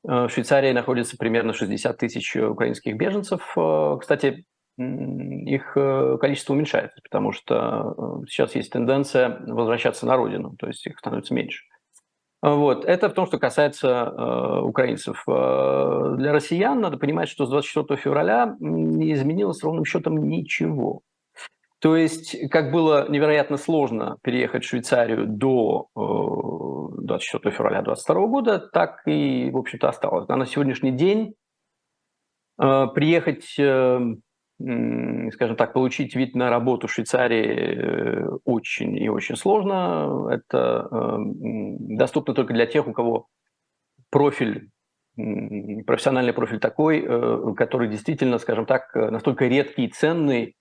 [SPEAKER 2] в Швейцарии находится примерно 60 тысяч украинских беженцев. Кстати, их э, количество уменьшается, потому что э, сейчас есть тенденция возвращаться на родину, то есть их становится меньше. Вот. Это в том, что касается э, украинцев. Э, для россиян надо понимать, что с 24 февраля не изменилось ровным счетом ничего. То есть, как было невероятно сложно переехать в Швейцарию до э, 24 февраля 2022 года, так и, в общем-то, осталось. А на сегодняшний день э, приехать э, скажем так, получить вид на работу в Швейцарии э, очень и очень сложно. Это эм, доступно только для тех, у кого профиль, профессиональный профиль такой, э, который действительно, скажем так, настолько редкий и ценный,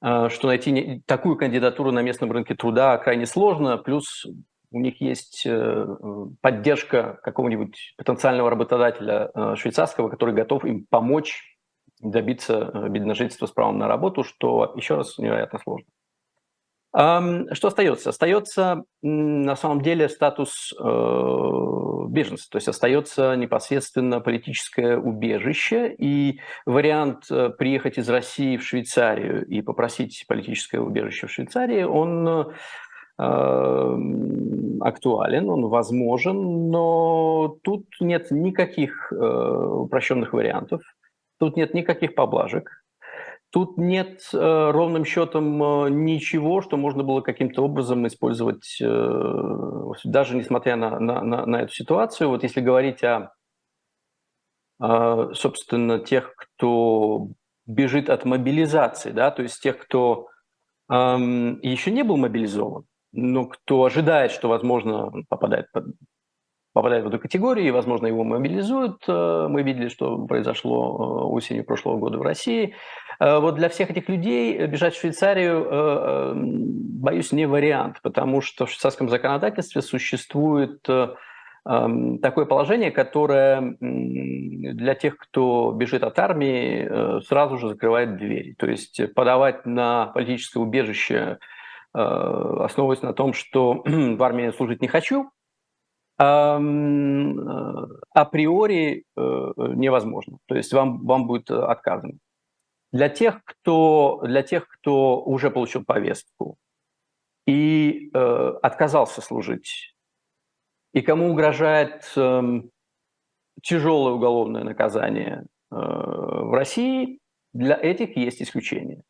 [SPEAKER 2] э, что найти такую кандидатуру на местном рынке труда крайне сложно. Плюс у них есть э, поддержка какого-нибудь потенциального работодателя э, швейцарского, который готов им помочь добиться вида жительства с правом на работу, что, еще раз, невероятно сложно. Что остается? Остается на самом деле статус беженца, то есть остается непосредственно политическое убежище, и вариант приехать из России в Швейцарию и попросить политическое убежище в Швейцарии, он актуален, он возможен, но тут нет никаких э, упрощенных вариантов, тут нет никаких поблажек, тут нет э, ровным счетом э, ничего, что можно было каким-то образом использовать, даже несмотря на, на, на, на эту ситуацию. Вот если говорить о, собственно, тех, кто бежит от мобилизации, да, то есть тех, кто эм, еще не был мобилизован, но кто ожидает, что, возможно, попадает, под, попадает в эту категорию, и, возможно, его мобилизуют. Э, мы видели, что произошло э, осенью прошлого года в России. Э, вот для всех этих людей бежать в Швейцарию, боюсь, не вариант, потому что в швейцарском законодательстве существует эм, такое положение, которое для тех, кто бежит от армии, сразу же закрывает двери. То есть подавать на политическое убежище основываясь на том, что в армии служить не хочу, априори э, невозможно. То есть вам, вам будет отказано. Для тех, кто, для тех, кто уже получил повестку и э, отказался служить, и кому угрожает э, тяжелое уголовное наказание э, в России, для этих есть исключения.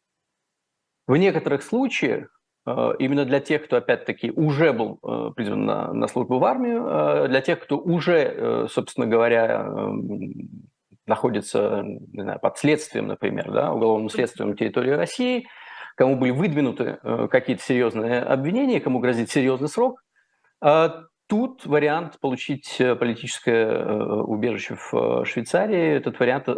[SPEAKER 2] В некоторых случаях Э, именно для тех, кто, опять-таки, уже был э, призван на, на службу в армию, э, для тех, кто уже, собственно говоря, эм, находится не знаю, под следствием, например, да, уголовным следствием на территории России, кому были выдвинуты какие-то серьезные обвинения, кому грозит серьезный срок, тут вариант получить политическое убежище в Швейцарии, этот вариант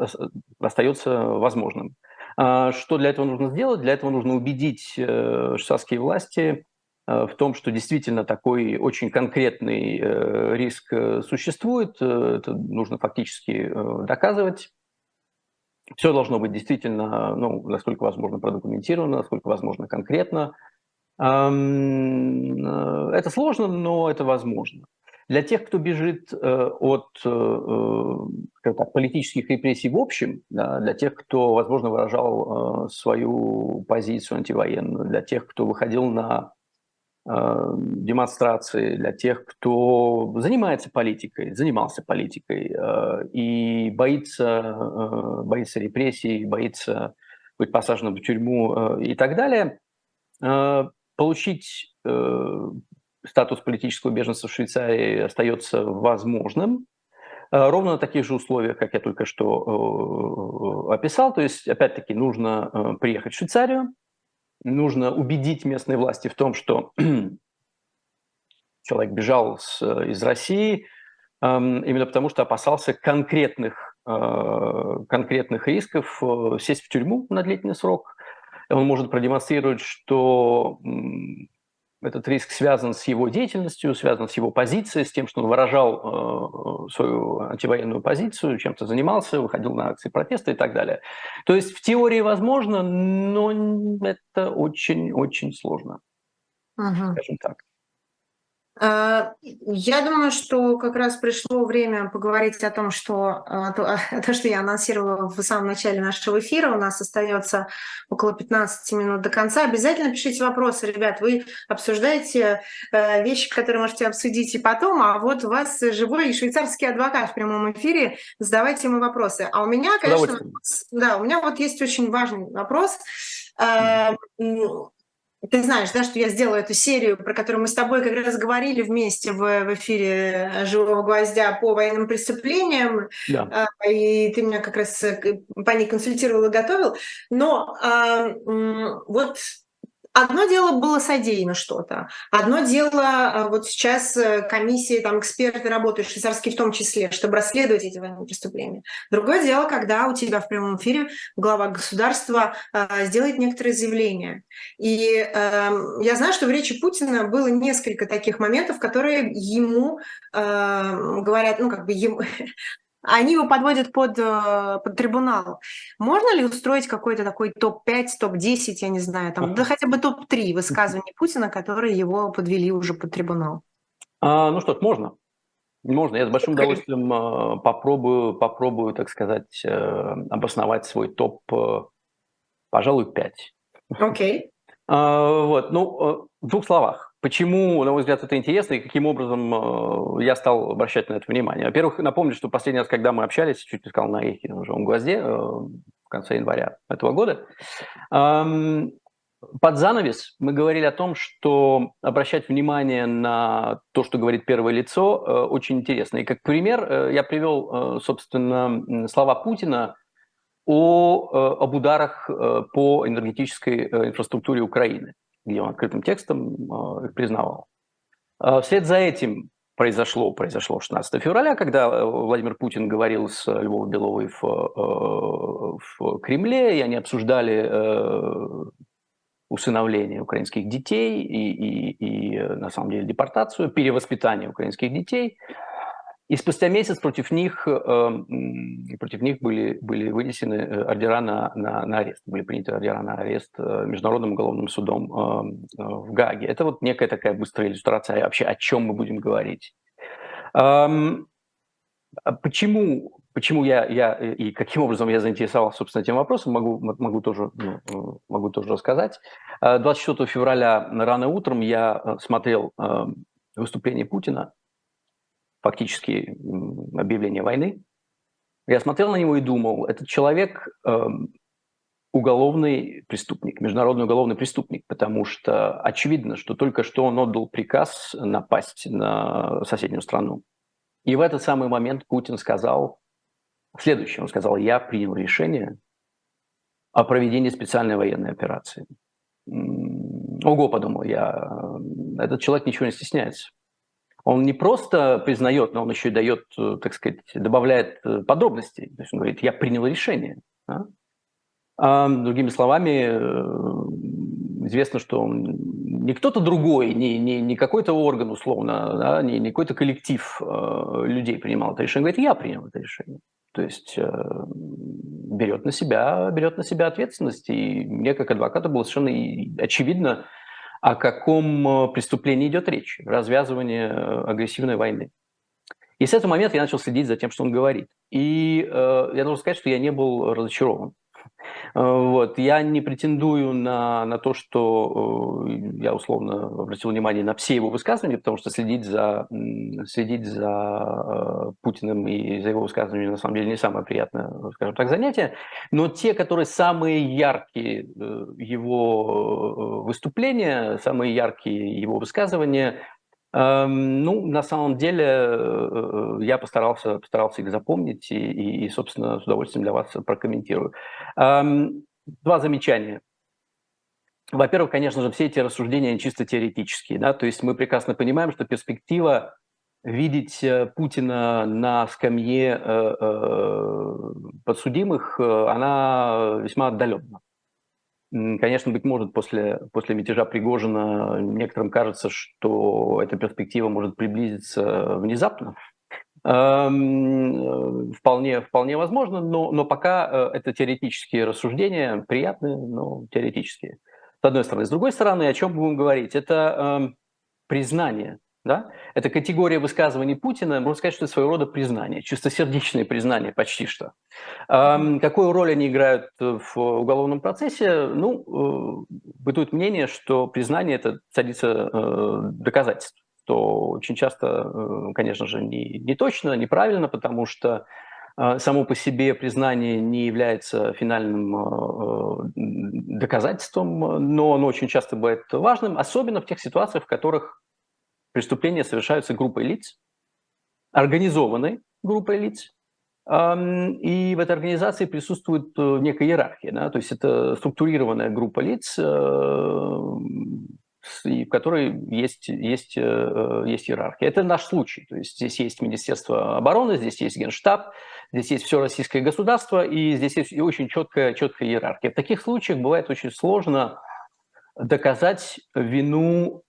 [SPEAKER 2] остается возможным. А, что для этого нужно сделать? Для этого нужно убедить э, швейцарские власти э, в том, что действительно такой очень конкретный э, риск существует. Это нужно фактически доказывать. Все должно быть действительно, ну, насколько возможно, продокументировано, насколько возможно конкретно. Это сложно, но это возможно. Для тех, кто бежит э, от э, э, так, политических репрессий в общем, для тех, кто, возможно, выражал свою позицию антивоенную, для тех, кто выходил на демонстрации, для тех, кто занимается политикой, занимался политикой и боится, боится репрессий, боится быть посаженным в тюрьму и так далее, получить статус политического беженца в Швейцарии остается возможным, э, ровно на таких же условиях, как я только что э, описал. То есть, опять-таки, нужно э, приехать в Швейцарию, нужно убедить местные власти в том, что человек бежал из России эм, именно потому, что опасался конкретных, конкретных рисков сесть в тюрьму на длительный срок. Он может продемонстрировать, что этот риск связан с его деятельностью, связан с его позицией, с тем, что он выражал э, свою антивоенную позицию, чем-то занимался, выходил на акции протеста и так далее. То есть в теории возможно, но это очень-очень сложно,
[SPEAKER 1] угу. скажем так. А, я думаю, что как раз пришло время поговорить о том, что а, то, то, что я анонсировала в самом начале нашего эфира, у нас остается около 15 минут до конца. Обязательно пишите вопросы, ребят. Вы обсуждаете э, вещи, которые можете обсудить и потом, а вот у вас живой швейцарский адвокат в прямом эфире. Задавайте ему вопросы. А у меня, конечно, да, у меня вот есть очень важный вопрос. Ты знаешь, да, что я сделала эту серию, про которую мы с тобой как раз говорили вместе в, в эфире «Живого гвоздя» по военным преступлениям, да. А, и ты меня как раз э, по ней консультировал и готовил. Но а, вот одно дело было содеяно что-то, одно дело вот сейчас комиссии, там эксперты работают, швейцарские в том числе, чтобы расследовать эти военные преступления. Другое дело, когда у тебя в прямом эфире глава государства сделает некоторые заявления. И э, я знаю, что в речи Путина было несколько таких моментов, которые ему э, говорят, ну как бы ему, они его подводят под, э, под трибунал. Можно ли устроить какой-то такой топ-5, топ-10, я не знаю, там, да хотя бы топ-3 высказываний Путина, которые его подвели уже под трибунал?
[SPEAKER 2] А, ну что ж, можно. Можно. Я с большим удовольствием э, попробую, попробую, так сказать, э, обосновать свой топ, пожалуй, 5.
[SPEAKER 1] Окей. Okay.
[SPEAKER 2] А, вот, ну, в двух словах. Почему, на мой взгляд, это интересно и каким образом э, я стал обращать на это внимание? Во-первых, напомню, что последний раз, когда мы общались, чуть не сказал на эхе, на живом гвозде, э, в конце января этого года, под занавес мы говорили о том, что обращать внимание на то, что говорит первое лицо, э, очень интересно. И как пример я привел, собственно, слова Путина о, об ударах по энергетической инфраструктуре Украины где он открытым текстом э, их признавал. Э, вслед за этим произошло, произошло 16 февраля, когда э, Владимир Путин говорил с Львовой Беловой в, в Кремле, и они обсуждали усыновление украинских детей и, и, и, на самом деле, депортацию, перевоспитание украинских детей – и спустя месяц против них, эм, против них были, были вынесены э, ордера на, на, на арест, были приняты ордера на арест э, Международным уголовным судом э, в Гаге. Это вот некая такая быстрая иллюстрация вообще, о чем мы будем говорить. А почему, почему я, я и каким образом я заинтересовался, собственно, этим вопросом, могу, могу, тоже, ну, могу тоже рассказать. 24 февраля рано утром я смотрел выступление Путина фактически объявление войны, я смотрел на него и думал, этот человек э, уголовный преступник, международный уголовный преступник, потому что очевидно, что только что он отдал приказ напасть на соседнюю страну. И в этот самый момент Путин сказал следующее. Он сказал, я принял решение о проведении специальной военной операции. Ого, подумал я, этот человек ничего не стесняется он не просто признает, но он еще и дает, э, так сказать, добавляет э, подробностей. То есть он говорит, я принял решение. Да? А, другими словами, э, известно, что он не кто-то другой, не, не, не какой-то орган, условно, да, не, не какой-то коллектив э, людей принимал это решение. Он говорит, я принял это решение. То есть э, берет на себя, берет на себя ответственность. И мне, как адвокату, было совершенно очевидно, о каком э, преступлении идет речь? Развязывание э, агрессивной войны. И с этого момента я начал следить за тем, что он говорит. И э, я должен сказать, что я не был разочарован. Э, вот. Я не претендую на, на то, что э, я условно обратил внимание на все его высказывания, потому что следить за, следить за э, Путиным и за его высказываниями на самом деле не самое приятное, скажем так, занятие. Но те, которые самые яркие его выступления, самые яркие его высказывания, ну, на самом деле, я постарался, постарался их запомнить и, и, собственно, с удовольствием для вас прокомментирую. Два замечания. Во-первых, конечно же, все эти рассуждения чисто теоретические. Да? То есть мы прекрасно понимаем, что перспектива видеть э, Путина на скамье э, э, подсудимых, она весьма отдаленно. Конечно, быть может, после, после мятежа Пригожина некоторым кажется, что эта перспектива может приблизиться внезапно, Эм, э, вполне, вполне возможно, но, но пока э, это теоретические рассуждения, приятные, но теоретические. С одной стороны. С другой стороны, о чем будем говорить? Это э, признание. Да? Это категория высказываний Путина, можно сказать, что это своего рода признание, чистосердечное признание почти что. Какую роль они играют в уголовном процессе? Ну, э, бытует мнение, что признание – это садится э, доказательств что очень часто, э, конечно же, не, не точно, неправильно, потому что само по себе признание не является финальным доказательством, но оно очень часто бывает важным, особенно в тех ситуациях, в которых преступления совершаются группой лиц, организованной группой лиц, И в этой организации присутствует э, некая иерархия, да? то есть это структурированная группа лиц, э, в которой есть, есть, э, есть иерархия. Это наш случай. То есть здесь есть Министерство обороны, здесь есть Генштаб, здесь есть все российское государство, и здесь есть очень четкая, четкая иерархия. В таких случаях бывает очень сложно доказать вину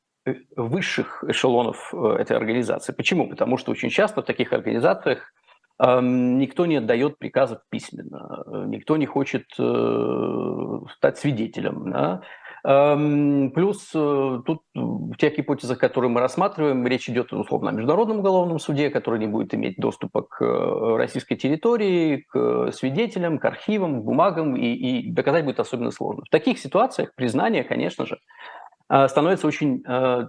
[SPEAKER 2] высших эшелонов этой организации. Почему? Потому что очень часто в таких организациях никто не отдает приказов письменно, никто не хочет э, стать свидетелем. Да? Плюс э, тут в тех гипотезах, которые мы рассматриваем, речь идет, условно, о Международном уголовном суде, который не будет иметь доступа к э, российской территории, к свидетелям, к архивам, к бумагам, и, и доказать будет особенно сложно. В таких ситуациях признание, конечно же, становится очень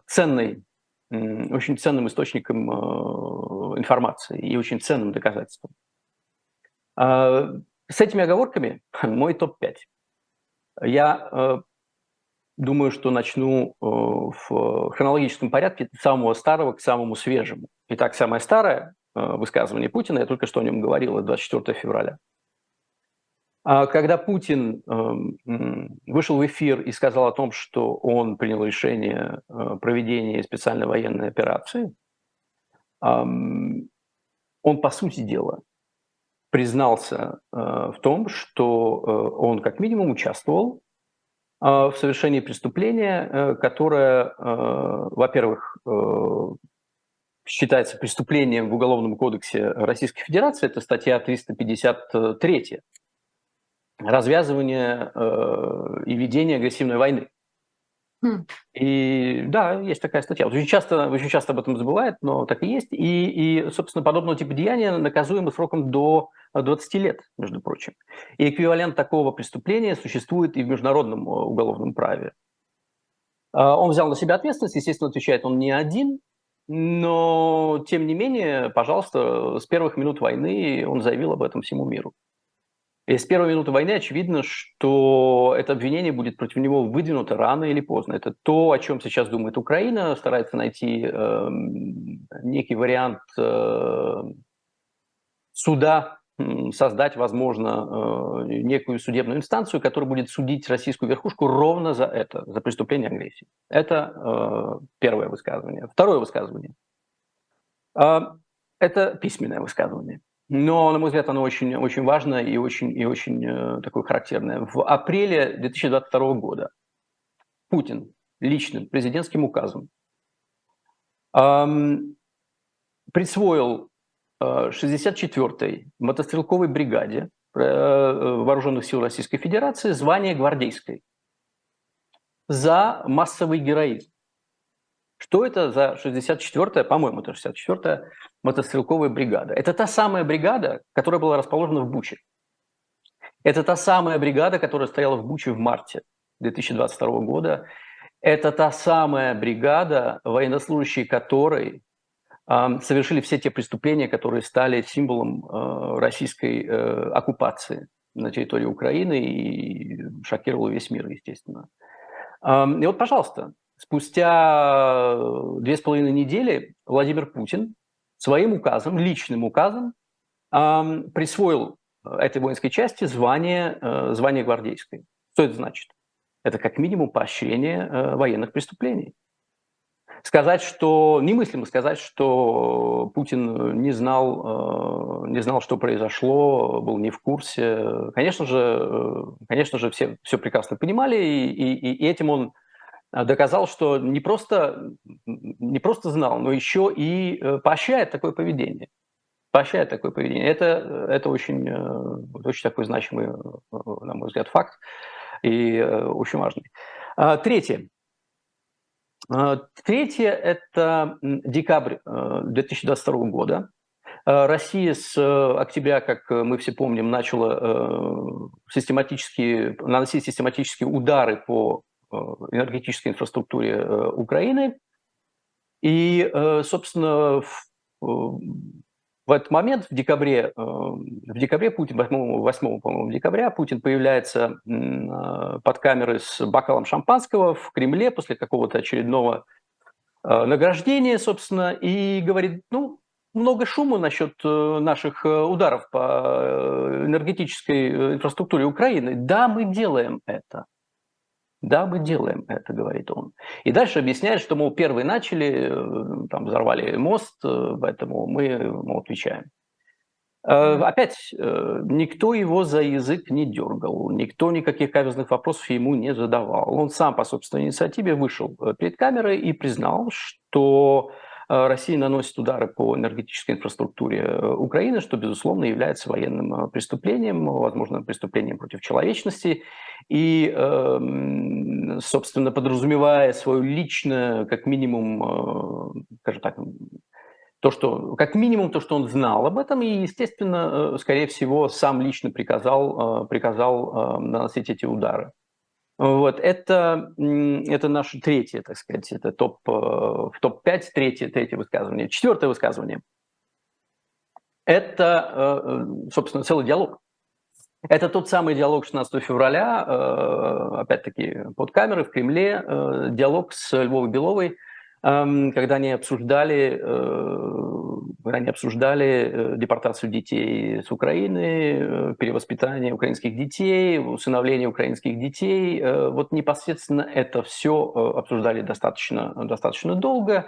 [SPEAKER 2] ценной очень ценным источником э, информации и очень ценным доказательством. А, с этими оговорками мой топ-5. Я э, думаю, что начну э, в хронологическом порядке от самого старого к самому свежему. Итак, самое старое высказывание Путина, я только что о нем говорил, 24 февраля. А когда Путин эм, вышел в эфир и сказал о том, что он принял решение э, проведения специальной военной операции, он, по сути дела, признался э, в том, что э, он как минимум участвовал в совершении преступления, которое, во-первых, считается преступлением в Уголовном кодексе Российской Федерации, это статья 353 развязывание э, и ведение агрессивной войны. Хм. И да, есть такая статья. Очень часто, очень часто об этом забывают, но так и есть. И, и собственно, подобного типа деяния наказуемы сроком до 20 лет, между прочим. И эквивалент такого преступления существует и в международном э, уголовном праве. А, он взял на себя ответственность, естественно, отвечает он не один, но, тем не менее, пожалуйста, с первых минут войны он заявил об этом всему миру. И с первой минуты войны очевидно, что это обвинение будет против него выдвинуто рано или поздно. Это то, о чем сейчас думает Украина, старается найти э, некий вариант э, суда, создать, возможно, э, некую судебную инстанцию, которая будет судить российскую верхушку ровно за это, за преступление агрессии. Это э, первое высказывание. Второе высказывание. Э, это письменное высказывание. Но, на мой взгляд, оно очень, очень важно и очень, и очень э, такое характерное. В апреле 2022 года Путин личным президентским указом эм, присвоил э, 64-й мотострелковой бригаде э, вооруженных сил Российской Федерации звание гвардейской за массовый героизм. Что это за 64-я, по-моему, это 64-я мотострелковая бригада? Это та самая бригада, которая была расположена в Буче. Это та самая бригада, которая стояла в Буче в марте 2022 года. Это та самая бригада, военнослужащие которой э, совершили все те преступления, которые стали символом э, российской э, оккупации на территории Украины и шокировало весь мир, естественно. И вот, пожалуйста, Спустя э, две с половиной недели Владимир Путин своим указом, личным указом, присвоил этой воинской части звание, э, звание гвардейской. Что это значит? Это как минимум поощрение э, военных преступлений. Сказать, что немыслимо сказать, что Путин не знал, не знал, что произошло, был не в курсе. Конечно же, конечно же, все все прекрасно понимали, и, и, и этим он доказал, что не просто, не просто знал, но еще и э, поощряет такое поведение. Поощряет такое поведение. Это, это очень, э, очень такой значимый, э, на мой взгляд, факт и очень важный. А, третье. А, третье – это декабрь 2022 года. Россия с октября, как мы все помним, начала систематически, наносить систематические удары по Э, энергетической инфраструктуре э, Украины. И, э, собственно, в, в этот момент, в декабре, в декабре Путин, 8, 8 по-моему, декабря, Путин появляется под камерой с бокалом шампанского в Кремле после какого-то очередного награждения, собственно, и говорит, ну, много шума насчет э, наших ударов по энергетической инфраструктуре Украины. Да, мы делаем это. Да, мы делаем это, говорит он. И дальше объясняет, что, мол, первые начали, там, взорвали мост, поэтому мы, мол, отвечаем. Э, опять, э, никто его за язык не дергал, никто никаких каверзных вопросов ему не задавал. Он сам по собственной инициативе вышел э, перед камерой и признал, что Россия наносит удары по энергетической инфраструктуре Украины, что, безусловно, является военным преступлением, возможно, преступлением против человечности. И, эм, собственно, подразумевая свою личную, как минимум, скажем так, то, что, как минимум, то, что он знал об этом, и, естественно, э, скорее всего, сам лично приказал, э, приказал э, наносить эти удары. Вот, это, это наше третье, так сказать, это топ, в топ-5 третье, третье высказывание. Четвертое высказывание. Это, собственно, целый диалог. Это тот самый диалог 16 февраля, опять-таки, под камерой в Кремле, диалог с Львовой Беловой, Эм, когда они обсуждали, э, когда они обсуждали э, депортацию детей с Украины, э, перевоспитание украинских детей, усыновление украинских детей. Вот непосредственно это все обсуждали достаточно, достаточно долго.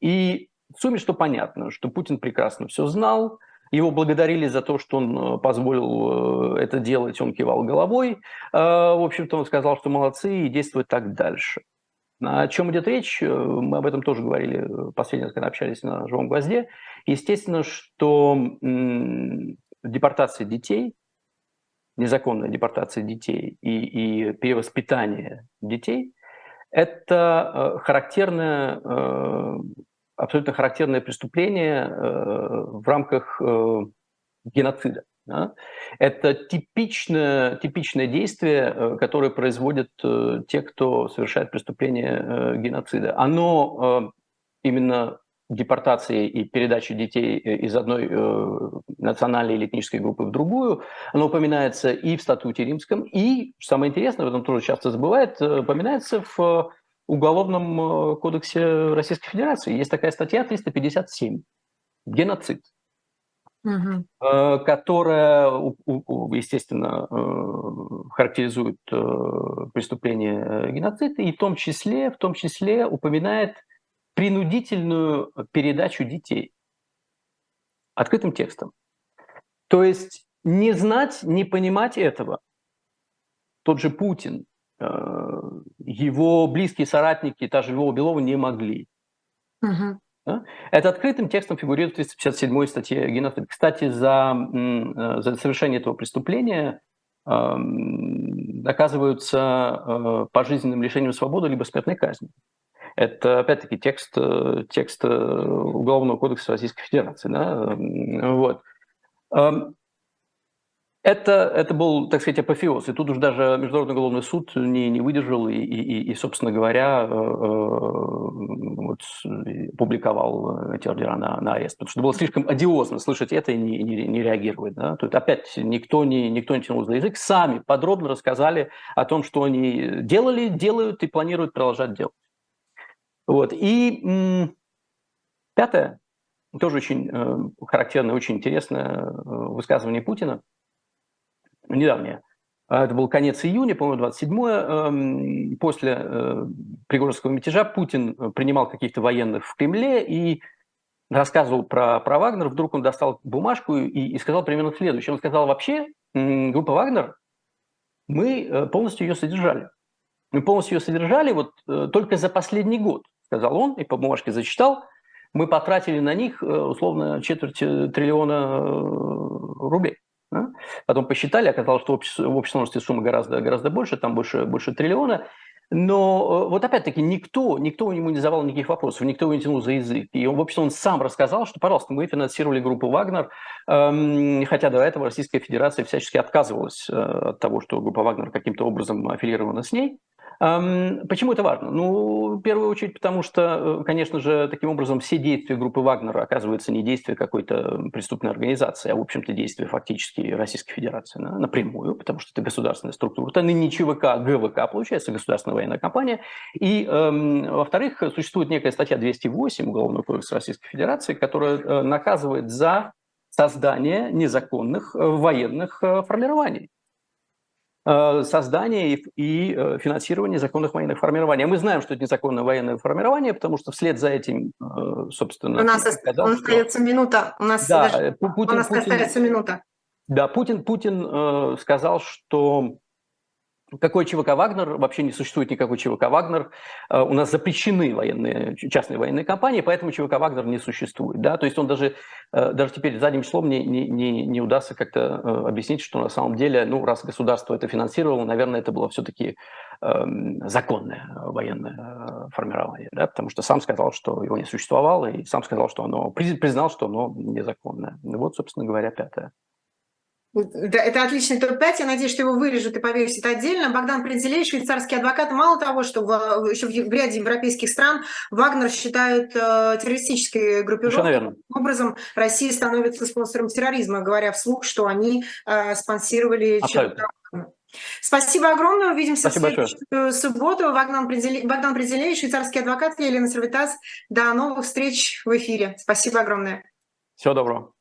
[SPEAKER 2] И в сумме что понятно, что Путин прекрасно все знал, его благодарили за то, что он позволил это делать, он кивал головой. В общем-то, он сказал, что молодцы и действует так дальше. О чем идет речь, э, мы об этом тоже говорили э, последний раз, когда общались на «Живом гвозде». Естественно, что депортация детей, незаконная депортация детей и, и перевоспитание детей – это э, характерное, абсолютно характерное преступление в рамках геноцида. Да? Это типичное, типичное действие, э, которое производят э, те, кто совершает преступление э, геноцида. Оно именно депортации и передачи детей из одной национальной или этнической группы в другую, оно упоминается и в статуте римском, и, самое интересное, в этом тоже часто забывает, упоминается в Уголовном кодексе Российской Федерации. Есть такая статья 357 «Геноцид» угу. которая, естественно, э, характеризует э, преступление геноцида и в том числе, в том числе упоминает принудительную передачу детей открытым текстом. То есть не знать, не понимать этого. Тот же Путин, его близкие соратники, та же Львова Белова не могли. Угу. Да? Это открытым текстом фигурирует в 357 статье геноцида. Кстати, за, э, за совершение этого преступления э, наказываются э, пожизненным лишением свободы либо смертной казнью. Это, опять-таки, текст, э, текст Уголовного кодекса Российской Федерации. Да? Вот. Это, это был, так сказать, апофеоз. И тут уж даже Международный уголовный суд не, не выдержал и, и, и, собственно говоря, э, э, вот, публиковал эти ордера на, на арест. Потому что было слишком одиозно слышать это и не, не, не реагировать. Да? Тут опять никто не, никто не тянул за язык. Сами подробно рассказали о том, что они делали, делают и планируют продолжать делать. Вот. И м- пятое, тоже очень э, характерное, очень интересное э, высказывание Путина – недавнее. А, это был конец июня, по-моему, 27-е. Эм, после э, Пригожинского мятежа Путин э, принимал каких-то военных в Кремле и рассказывал про, про Вагнер. Вдруг он достал бумажку и, и сказал примерно следующее. Он сказал, вообще, группа Вагнер, мы э, полностью ее содержали. Мы полностью ее содержали вот только за последний год, сказал он, и по бумажке зачитал. Мы потратили на них условно четверть триллиона рублей. Да? Потом посчитали, оказалось, что в общей, сложности сумма гораздо, гораздо больше, там больше, больше триллиона. Но э, вот опять-таки никто, никто ему не задавал никаких вопросов, никто его не тянул за язык. И он, в общем, он сам рассказал, что, пожалуйста, мы финансировали группу «Вагнер», эм, хотя до этого Российская Федерация всячески отказывалась э, от того, что группа «Вагнер» каким-то образом аффилирована с ней. Почему это важно? Ну, в первую очередь, потому что, э, конечно же, таким образом все действия группы Вагнера оказываются не действия какой-то преступной организации, а, в общем-то, действия фактически Российской Федерации да, напрямую, потому что это государственная структура. Это ныне ЧВК, ГВК, получается, государственная военная компания. И, эм, во-вторых, существует некая статья 208 Уголовного кодекса Российской Федерации, которая э, наказывает за создание незаконных э, военных формирований. Э, создание и э, финансирование законных военных формирований. А мы знаем, что это незаконное военное формирование, потому что вслед за этим, э, собственно...
[SPEAKER 1] У нас сказал, остается что... минута. У нас, да, даже...
[SPEAKER 2] Путин,
[SPEAKER 1] у нас
[SPEAKER 2] Путин,
[SPEAKER 1] остается минута.
[SPEAKER 2] Да, Путин, Путин э, сказал, что какой ЧВК «Вагнер», вообще не существует никакой ЧВК «Вагнер». Э, у нас запрещены военные, частные военные компании, поэтому ЧВК «Вагнер» не существует. Да? То есть он даже, э, даже теперь задним числом не, не, не, не удастся как-то э, объяснить, что на самом деле, ну, раз государство это финансировало, наверное, это было все-таки э, законное военное формирование, да? потому что сам сказал, что его не существовало, и сам сказал, что оно, признал, что оно незаконное. Вот, собственно говоря, пятое.
[SPEAKER 1] Да, это отличный топ-5. Я надеюсь, что его вырежут и повесят отдельно. Богдан Пределей, швейцарский адвокат. Мало того, что в, еще в, в ряде европейских стран Вагнер считают э, террористической группировкой. Таким образом, Россия становится спонсором терроризма, говоря вслух, что они э, спонсировали Спасибо огромное. Увидимся Спасибо в следующую большое. субботу. Богдан Пределей, Богдан Пределей, швейцарский адвокат, Елена Сервитас. До новых встреч в эфире. Спасибо огромное.
[SPEAKER 2] Всего доброго.